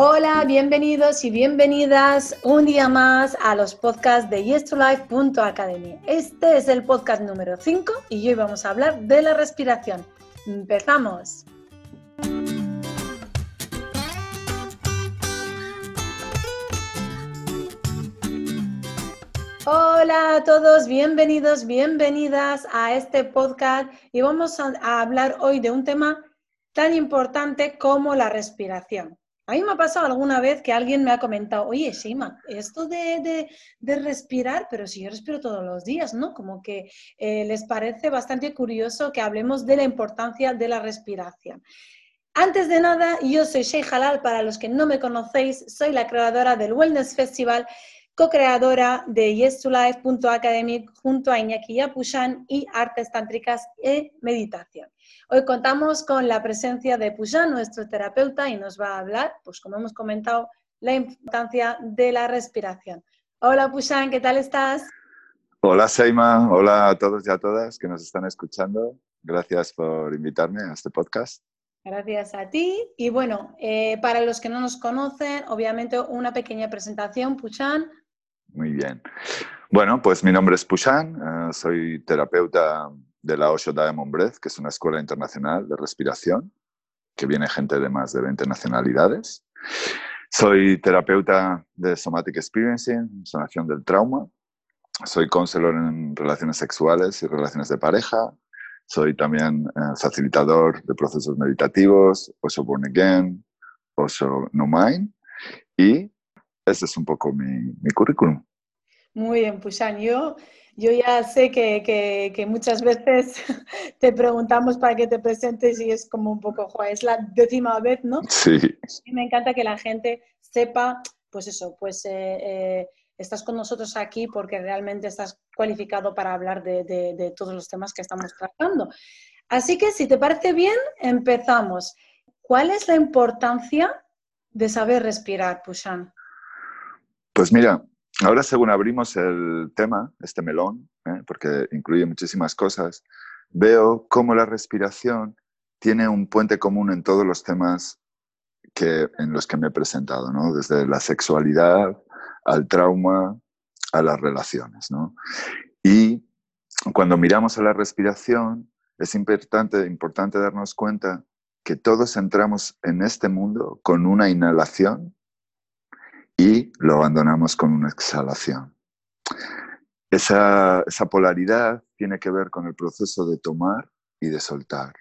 Hola, bienvenidos y bienvenidas un día más a los podcasts de yestrolife.academy. Este es el podcast número 5 y hoy vamos a hablar de la respiración. ¡Empezamos! Hola a todos, bienvenidos, bienvenidas a este podcast y vamos a hablar hoy de un tema tan importante como la respiración. A mí me ha pasado alguna vez que alguien me ha comentado, oye, Shima, esto de, respirar, pero si yo respiro todos los días, ¿no? Como que eh, les parece bastante curioso que hablemos de la importancia de la respiración. Antes de nada, yo soy Sheikh Halal, para los que no me conocéis, soy la creadora del Wellness Festival, co-creadora de yes2life.academy junto a Iñaki Yapushan y Artes Tántricas y Meditación. Hoy contamos con la presencia de Pujan, nuestro terapeuta, y nos va a hablar, pues como hemos comentado, la importancia de la respiración. Hola Pujan, ¿qué tal estás? Hola Seima, hola a todos y a todas que nos están escuchando. Gracias por invitarme a este podcast. Gracias a ti. Y bueno, eh, para los que no nos conocen, obviamente una pequeña presentación, Puchan. Muy bien. Bueno, pues mi nombre es Puchan, eh, soy terapeuta de la Osho Diamond Breath, que es una escuela internacional de respiración, que viene gente de más de 20 nacionalidades. Soy terapeuta de Somatic Experiencing, sanación del trauma. Soy counselor en relaciones sexuales y relaciones de pareja. Soy también eh, facilitador de procesos meditativos, Osho Born Again, Osho No Mind. Y ese es un poco mi, currículum. Muy bien, Pushan. Yo yo ya sé que, muchas veces te preguntamos para que te presentes y es como un poco, es la décima vez, ¿no? Sí. Y me encanta que la gente sepa, pues eso, pues eh, eh, estás con nosotros aquí porque realmente estás cualificado para hablar de, todos los temas que estamos tratando. Así que si te parece bien, empezamos. ¿Cuál es la importancia de saber respirar, Pushan? Pues mira, Ahora, según abrimos el tema, este melón, ¿eh? porque incluye muchísimas cosas, veo cómo la respiración tiene un puente común en todos los temas que, en los que me he presentado, ¿no? desde la sexualidad al trauma, a las relaciones. ¿no? Y cuando miramos a la respiración, es importante, importante darnos cuenta que todos entramos en este mundo con una inhalación y lo abandonamos con una exhalación. Esa, polaridad tiene que ver con el proceso de tomar y de soltar.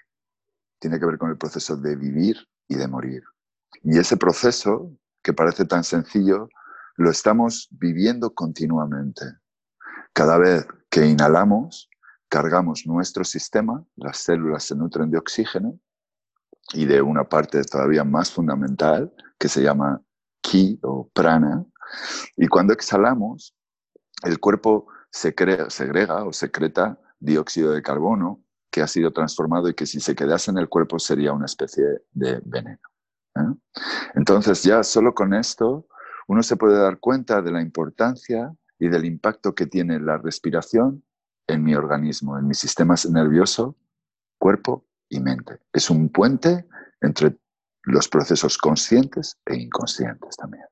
Tiene que ver con el proceso de vivir y de morir. Y ese proceso, que parece tan sencillo, lo estamos viviendo continuamente. Cada vez que inhalamos, cargamos nuestro sistema, las células se nutren de oxígeno y de una parte todavía más fundamental que se llama ki o prana, y cuando exhalamos, el cuerpo segrega o secreta dióxido de carbono que ha sido transformado y que si se quedase en el cuerpo sería una especie de veneno. ¿eh? Entonces ya solo con esto uno se puede dar cuenta de la importancia y del impacto que tiene la respiración en mi organismo, en mi sistema nervioso, cuerpo y mente. Es un puente entre los procesos conscientes e inconscientes también.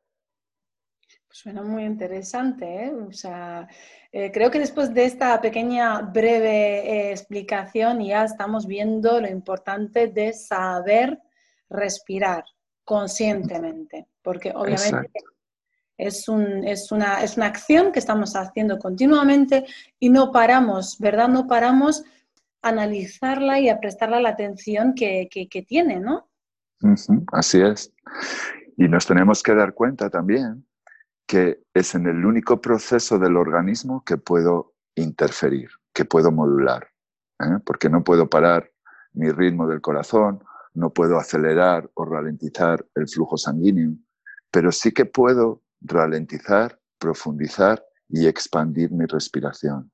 Suena muy interesante, ¿eh? O sea, eh, creo que después de esta pequeña breve eh, explicación ya estamos viendo lo importante de saber respirar conscientemente, porque obviamente es, es, una, es una acción que estamos haciendo continuamente y no paramos, ¿verdad? No paramos a analizarla y a prestarle la atención que, que tiene, ¿no? Así es. Y nos tenemos que dar cuenta también que es en el único proceso del organismo que puedo interferir, que puedo modular, ¿eh? porque no puedo parar mi ritmo del corazón, no puedo acelerar o ralentizar el flujo sanguíneo, pero sí que puedo ralentizar, profundizar y expandir mi respiración.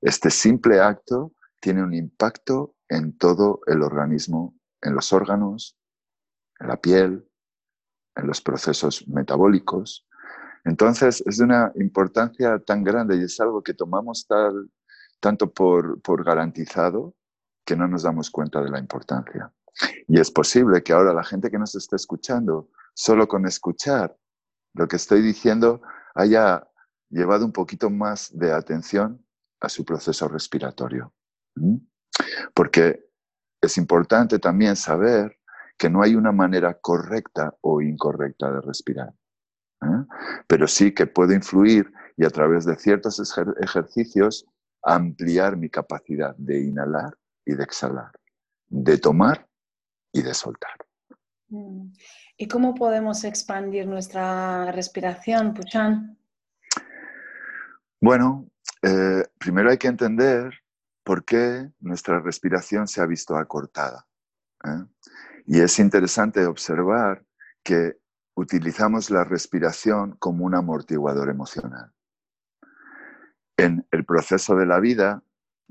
Este simple acto tiene un impacto en todo el organismo, en los órganos, en la piel, en los procesos metabólicos. Entonces, es de una importancia tan grande y es algo que tomamos tanto por, por garantizado que no nos damos cuenta de la importancia. Y es posible que ahora la gente que nos esté escuchando, solo con escuchar lo que estoy diciendo, haya llevado un poquito más de atención a su proceso respiratorio. Porque es importante también saber que no hay una manera correcta o incorrecta de respirar. ¿eh? Pero sí que puedo influir y a través de ciertos ejercicios ampliar mi capacidad de inhalar y de exhalar, de tomar y de soltar. Mm. ¿Y cómo podemos expandir nuestra respiración, Puchan? Bueno, eh, primero hay que entender por qué nuestra respiración se ha visto acortada. ¿eh? Y es interesante observar que utilizamos la respiración como un amortiguador emocional. En el proceso de la vida,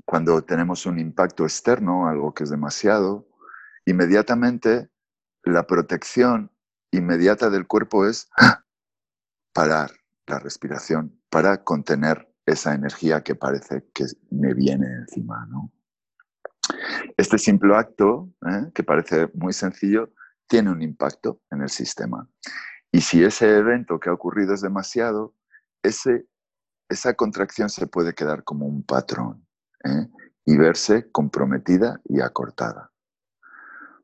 cuando tenemos un impacto externo, algo que es demasiado, inmediatamente la protección inmediata del cuerpo es parar la respiración para contener esa energía que parece que me viene encima. Este simple acto, ¿eh? que parece muy sencillo, tiene un impacto en el sistema. Y si ese evento que ha ocurrido es demasiado, ese, esa contracción se puede quedar como un patrón ¿eh? y verse comprometida y acortada.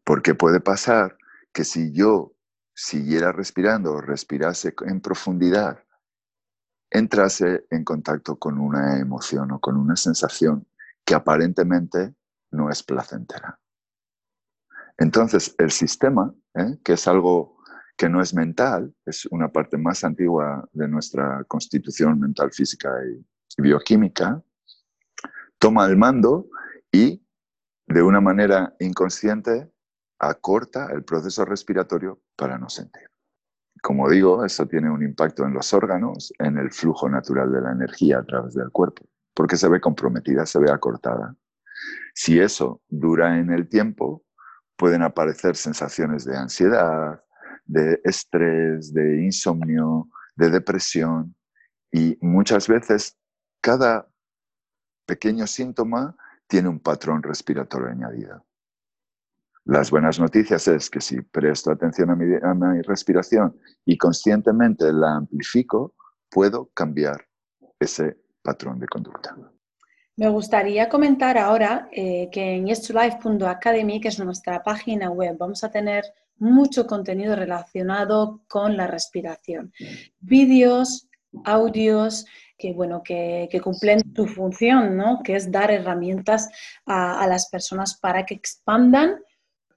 Porque puede pasar que si yo siguiera respirando o respirase en profundidad, entrase en contacto con una emoción o con una sensación que aparentemente no es placentera. Entonces, el sistema, ¿eh? que es algo que no es mental, es una parte más antigua de nuestra constitución mental, física y bioquímica, toma el mando y de una manera inconsciente acorta el proceso respiratorio para no sentir. Como digo, eso tiene un impacto en los órganos, en el flujo natural de la energía a través del cuerpo, porque se ve comprometida, se ve acortada. Si eso dura en el tiempo, pueden aparecer sensaciones de ansiedad, de estrés, de insomnio, de depresión, y muchas veces cada pequeño síntoma tiene un patrón respiratorio añadido. Las buenas noticias es que si presto atención a mi, respiración y conscientemente la amplifico, puedo cambiar ese patrón de conducta. Me gustaría comentar ahora eh, que en yestolife.academy, que es nuestra página web, vamos a tener mucho contenido relacionado con la respiración. Vídeos, audios, que, bueno, que, cumplen su función, ¿no? que es dar herramientas a, a las personas para que expandan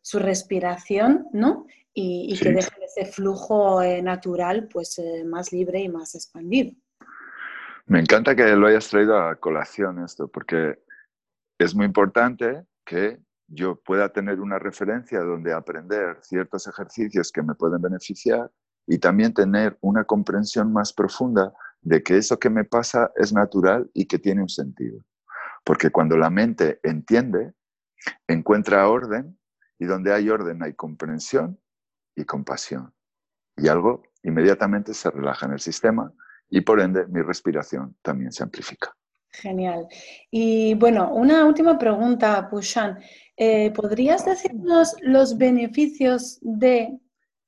su respiración, ¿no? Y, que dejen ese flujo eh, natural pues eh, más libre y más expandido. Me encanta que lo hayas traído a colación esto, porque es muy importante que yo pueda tener una referencia donde aprender ciertos ejercicios que me pueden beneficiar y también tener una comprensión más profunda de que eso que me pasa es natural y que tiene un sentido. Porque cuando la mente entiende, encuentra orden y donde hay orden hay comprensión y compasión. Y algo inmediatamente se relaja en el sistema y por ende mi respiración también se amplifica. Genial. Y bueno, una última pregunta, Pushan. Eh, ¿Podrías decirnos los beneficios de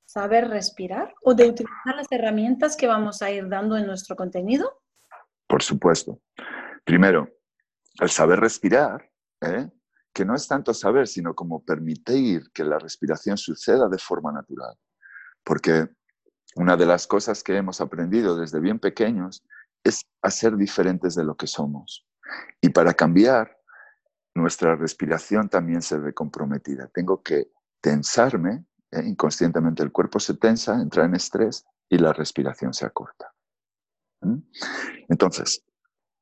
saber respirar o de utilizar las herramientas que vamos a ir dando en nuestro contenido? Por supuesto. Primero, el saber respirar ¿eh? que no es tanto saber, sino como permitir que la respiración suceda de forma natural. Porque una de las cosas que hemos aprendido desde bien pequeños es a ser diferentes de lo que somos. Y para cambiar, nuestra respiración también se ve comprometida. Tengo que tensarme, ¿eh? inconscientemente el cuerpo se tensa, entra en estrés y la respiración se acorta. ¿Mm? Entonces,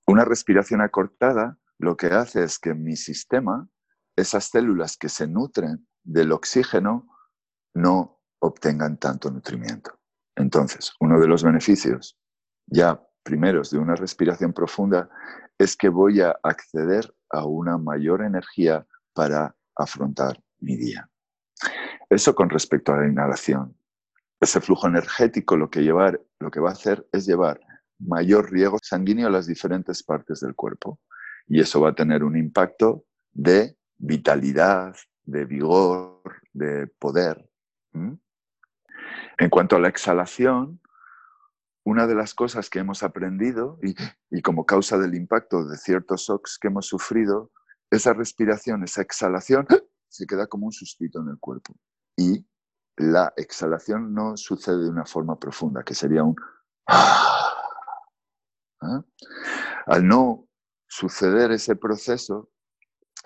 una respiración acortada lo que hace es que mi sistema esas células que se nutren del oxígeno no obtengan tanto nutrimiento. Entonces, uno de los beneficios ya primeros de una respiración profunda es que voy a acceder a una mayor energía para afrontar mi día. Eso con respecto a la inhalación. Ese flujo energético lo que, llevar, lo que va a hacer es llevar mayor riego sanguíneo a las diferentes partes del cuerpo. Y eso va a tener un impacto de vitalidad, de vigor, de poder. En cuanto a la exhalación, una de las cosas que hemos aprendido y, como causa del impacto de ciertos shocks que hemos sufrido, esa respiración, esa exhalación, se queda como un suspiro en el cuerpo. Y la exhalación no sucede de una forma profunda, que sería un... ¿ah? Al no suceder ese proceso,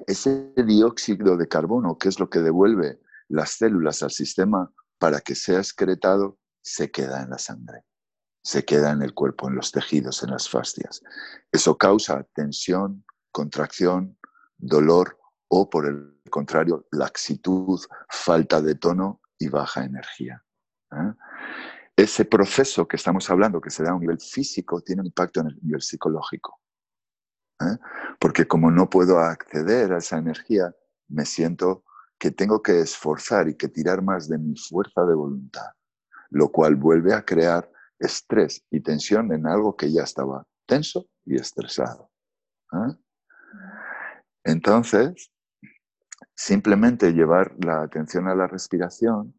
ese dióxido de carbono, que es lo que devuelve las células al sistema para que sea excretado, se queda en la sangre, se queda en el cuerpo, en los tejidos, en las fascias. Eso causa tensión, contracción, dolor o, por el contrario, laxitud, falta de tono y baja energía. ¿eh? Ese proceso que estamos hablando, que se da a un nivel físico, tiene un impacto en el nivel psicológico. ¿eh? Porque como no puedo acceder a esa energía, me siento que tengo que esforzar y que tirar más de mi fuerza de voluntad, lo cual vuelve a crear estrés y tensión en algo que ya estaba tenso y estresado. ¿eh? Entonces, simplemente llevar la atención a la respiración,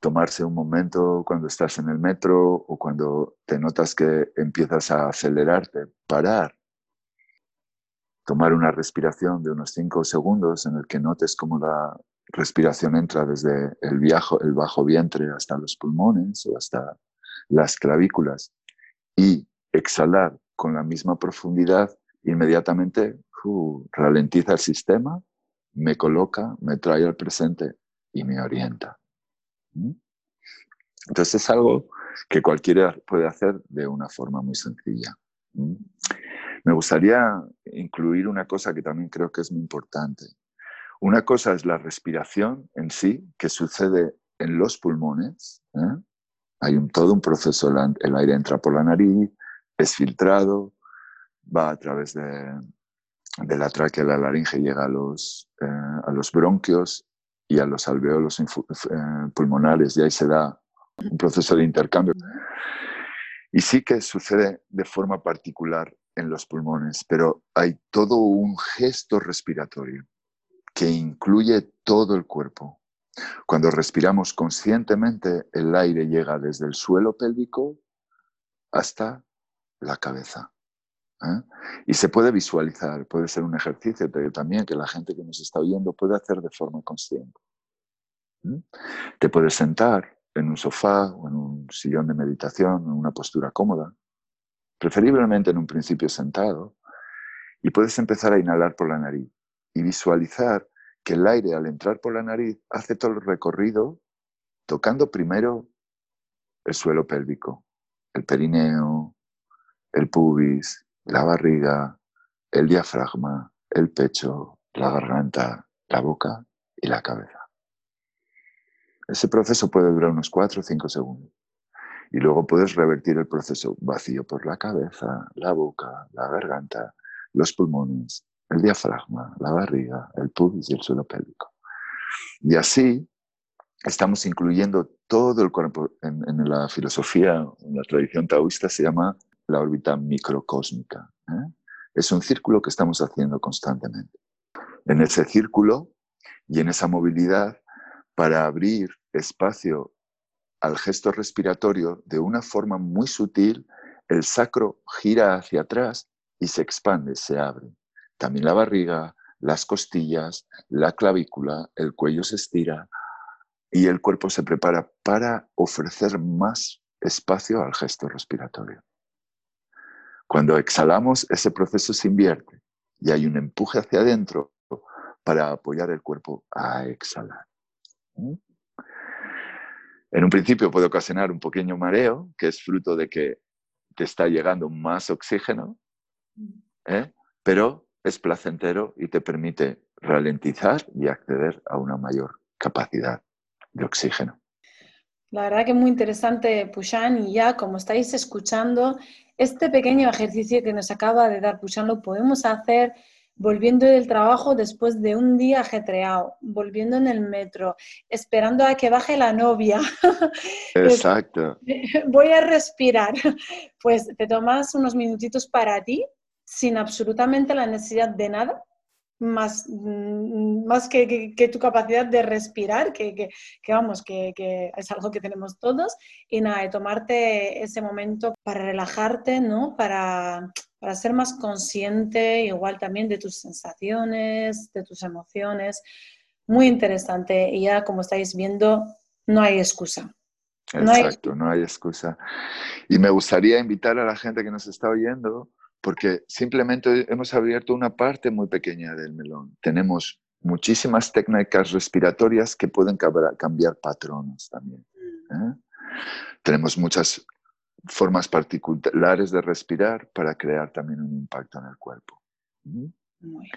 tomarse un momento cuando estás en el metro o cuando te notas que empiezas a acelerarte, parar tomar una respiración de unos 5 segundos en el que notes cómo la respiración entra desde el, el bajo vientre hasta los pulmones o hasta las clavículas y exhalar con la misma profundidad, inmediatamente uh, ralentiza el sistema, me coloca, me trae al presente y me orienta. ¿Mm? Entonces es algo que cualquiera puede hacer de una forma muy sencilla. ¿Mm? Me gustaría incluir una cosa que también creo que es muy importante. Una cosa es la respiración en sí, que sucede en los pulmones. ¿eh? Hay todo un proceso, el aire entra por la nariz, es filtrado, va a través de, la tráquea, la laringe, llega a los, eh, a los bronquios y a los alveolos eh, pulmonares y ahí se da un proceso de intercambio. Y sí que sucede de forma particular en los pulmones, pero hay todo un gesto respiratorio que incluye todo el cuerpo. Cuando respiramos conscientemente, el aire llega desde el suelo pélvico hasta la cabeza. ¿eh? Y se puede visualizar, puede ser un ejercicio pero también que la gente que nos está oyendo puede hacer de forma consciente. ¿eh? Te puedes sentar en un sofá o en un sillón de meditación, en una postura cómoda, preferiblemente en un principio sentado, y puedes empezar a inhalar por la nariz y visualizar que el aire al entrar por la nariz hace todo el recorrido tocando primero el suelo pélvico, el perineo, el pubis, la barriga, el diafragma, el pecho, la garganta, la boca y la cabeza. Ese proceso puede durar unos 4 o 5 segundos. Y luego puedes revertir el proceso vacío por la cabeza, la boca, la garganta, los pulmones, el diafragma, la barriga, el pubis y el suelo pélvico. Y así estamos incluyendo todo el cuerpo. En, la filosofía, en la tradición taoísta se llama la órbita microcósmica. ¿eh? Es un círculo que estamos haciendo constantemente. En ese círculo y en esa movilidad, para abrir espacio al gesto respiratorio, de una forma muy sutil, el sacro gira hacia atrás y se expande, se abre. También la barriga, las costillas, la clavícula, el cuello se estira y el cuerpo se prepara para ofrecer más espacio al gesto respiratorio. Cuando exhalamos, ese proceso se invierte y hay un empuje hacia adentro para apoyar el cuerpo a exhalar. En un principio puede ocasionar un pequeño mareo, que es fruto de que te está llegando más oxígeno, ¿eh? pero es placentero y te permite ralentizar y acceder a una mayor capacidad de oxígeno. La verdad que es muy interesante, Pushan, y ya como estáis escuchando, este pequeño ejercicio que nos acaba de dar Pushan lo podemos hacer volviendo del trabajo después de un día ajetreado, volviendo en el metro, esperando a que baje la novia. Exacto. Voy a respirar. Pues te tomas unos minutitos para ti, sin absolutamente la necesidad de nada, más, mm, más que, tu capacidad de respirar, que, vamos, que, es algo que tenemos todos, y nada, de tomarte ese momento para relajarte, ¿no? Para, para ser más consciente igual también de tus sensaciones, de tus emociones. Muy interesante y ya como estáis viendo, no hay excusa. Exacto, no hay excusa. Y me gustaría invitar a la gente que nos está oyendo porque simplemente hemos abierto una parte muy pequeña del melón. Tenemos muchísimas técnicas respiratorias que pueden cambiar patrones también. ¿eh? Tenemos muchas formas particulares de respirar para crear también un impacto en el cuerpo.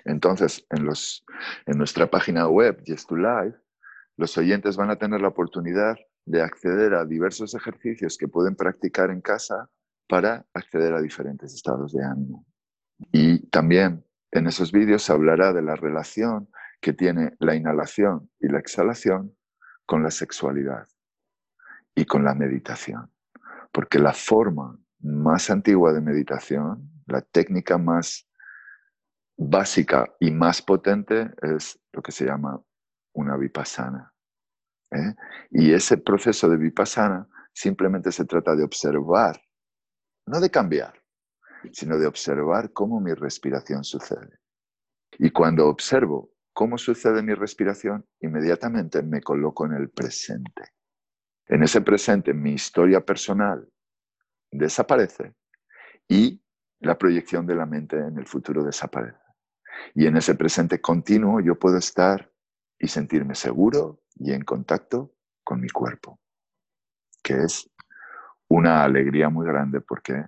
Entonces, en, los, en nuestra página web, Yes to Life, los oyentes van a tener la oportunidad de acceder a diversos ejercicios que pueden practicar en casa para acceder a diferentes estados de ánimo. Y también en esos vídeos se hablará de la relación que tiene la inhalación y la exhalación con la sexualidad y con la meditación. Porque la forma más antigua de meditación, la técnica más básica y más potente es lo que se llama una vipassana. ¿eh? Y ese proceso de vipassana simplemente se trata de observar no de cambiar, sino de observar cómo mi respiración sucede. Y cuando observo cómo sucede mi respiración, inmediatamente me coloco en el presente. En ese presente mi historia personal desaparece y la proyección de la mente en el futuro desaparece. Y en ese presente continuo yo puedo estar y sentirme seguro y en contacto con mi cuerpo, que es una alegría muy grande porque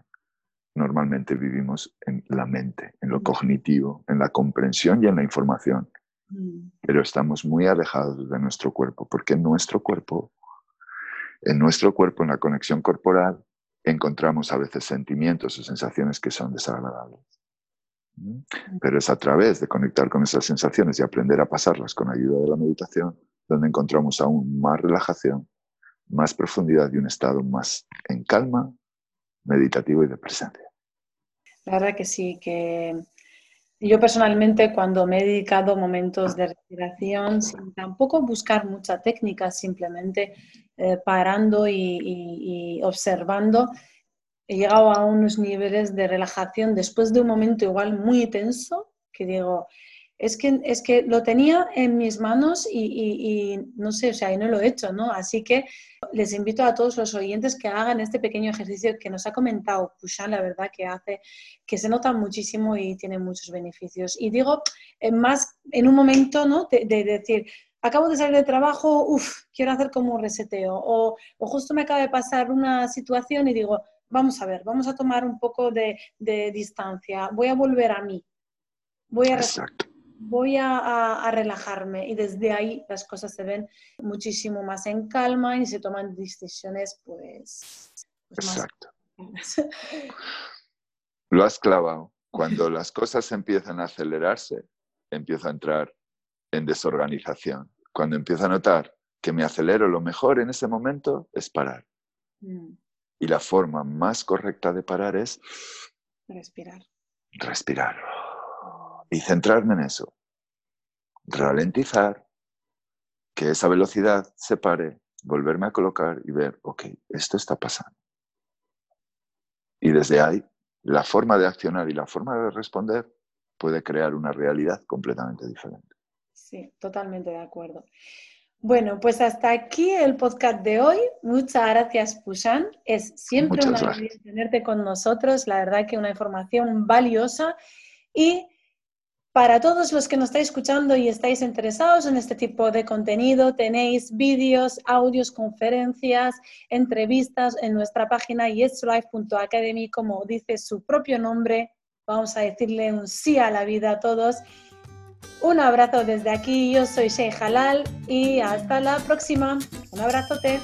normalmente vivimos en la mente, en lo cognitivo, en la comprensión y en la información. Mm. Pero estamos muy alejados de nuestro cuerpo porque en nuestro cuerpo, en nuestro cuerpo, en la conexión corporal, encontramos a veces sentimientos o sensaciones que son desagradables. ¿Mm? Pero es a través de conectar con esas sensaciones y aprender a pasarlas con ayuda de la meditación donde encontramos aún más relajación más profundidad y un estado más en calma, meditativo y de presencia. La verdad que sí, que yo personalmente cuando me he dedicado momentos de respiración, sin tampoco buscar mucha técnica, simplemente eh, parando y, observando, he llegado a unos niveles de relajación después de un momento igual muy tenso, que digo, es que, es que lo tenía en mis manos y, no sé, o sea, y no lo he hecho, ¿no? Así que les invito a todos los oyentes que hagan este pequeño ejercicio que nos ha comentado Pushan, la verdad que hace, que se nota muchísimo y tiene muchos beneficios. Y digo, eh, más en un momento, ¿no? De, decir, acabo de salir de trabajo, uff, quiero hacer como un reseteo, o, justo me acaba de pasar una situación y digo, vamos a ver, vamos a tomar un poco de, distancia, voy a volver a mí, voy a voy a, relajarme y desde ahí las cosas se ven muchísimo más en calma y se toman decisiones pues, pues Exacto. Lo has clavado. Cuando las cosas empiezan a acelerarse, empiezo a entrar en desorganización. Cuando empiezo a notar que me acelero, lo mejor en ese momento es parar. Mm. Y la forma más correcta de parar es respirar. Respirar y centrarme en eso. Ralentizar, que esa velocidad se pare, volverme a colocar y ver, ok, esto está pasando. Y desde ahí, la forma de accionar y la forma de responder puede crear una realidad completamente diferente. Sí, totalmente de acuerdo. Bueno, pues hasta aquí el podcast de hoy. Muchas gracias, Pushan. Es siempre un honor tenerte con nosotros. La verdad que una información valiosa y para todos los que nos estáis escuchando y estáis interesados en este tipo de contenido, tenéis vídeos, audios, conferencias, entrevistas en nuestra página yeslife.academy, como dice su propio nombre. Vamos a decirle un sí a la vida a todos. Un abrazo desde aquí, yo soy Shey Halal y hasta la próxima. Un abrazote.